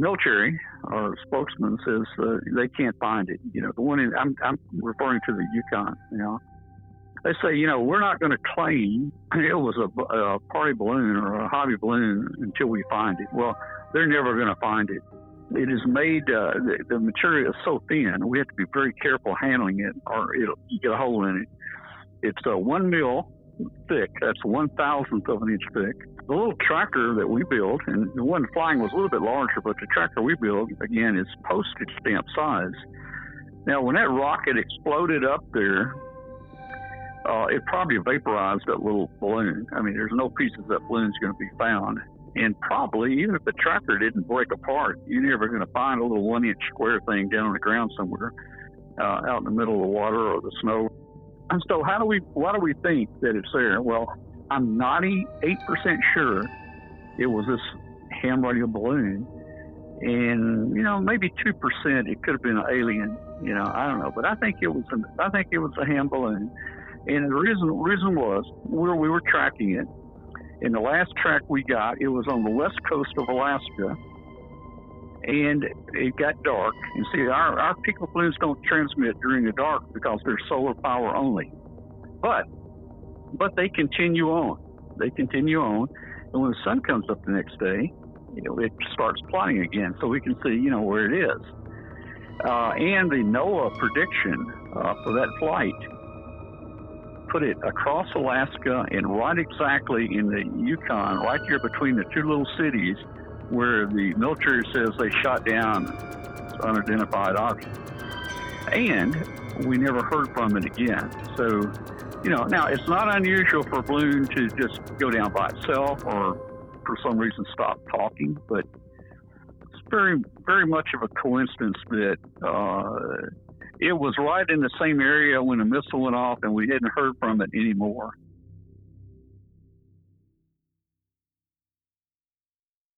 military, our spokesman says uh, they can't find it. You know, the one in, I'm, I'm referring to the Yukon. You know, they say, you know, we're not going to claim it was a, a party balloon or a hobby balloon until we find it. Well, they're never going to find it. It is made, uh, the, the material is so thin, we have to be very careful handling it or it'll, you get a hole in it. It's a one mil thick, that's one thousandth of an inch thick. The little tracker that we built, and the one flying was a little bit larger, but the tracker we built, again, is postage stamp size. Now, when that rocket exploded up there, uh, it probably vaporized that little balloon. I mean, there's no pieces of that balloon's going to be found. And probably, even if the tracker didn't break apart, you're never going to find a little one inch square thing down on the ground somewhere uh, out in the middle of the water or the snow. And so, how do we, why do we think that it's there? Well, I'm 98% sure it was this ham radio balloon. And, you know, maybe 2% it could have been an alien. You know, I don't know. But I think it was, an, I think it was a ham balloon. And the reason, reason was where we were tracking it in the last track we got, it was on the west coast of Alaska, and it got dark. And see, our, our Pico balloons don't transmit during the dark because they're solar power only. But but they continue on. They continue on, and when the sun comes up the next day, you know, it starts plotting again, so we can see, you know, where it is. Uh, and the NOAA prediction uh, for that flight put it across Alaska and right exactly in the Yukon, right here between the two little cities where the military says they shot down unidentified object. And we never heard from it again. So, you know, now it's not unusual for a balloon to just go down by itself or for some reason stop talking, but it's very, very much of a coincidence that uh, it was right in the same area when the missile went off, and we hadn't heard from it anymore.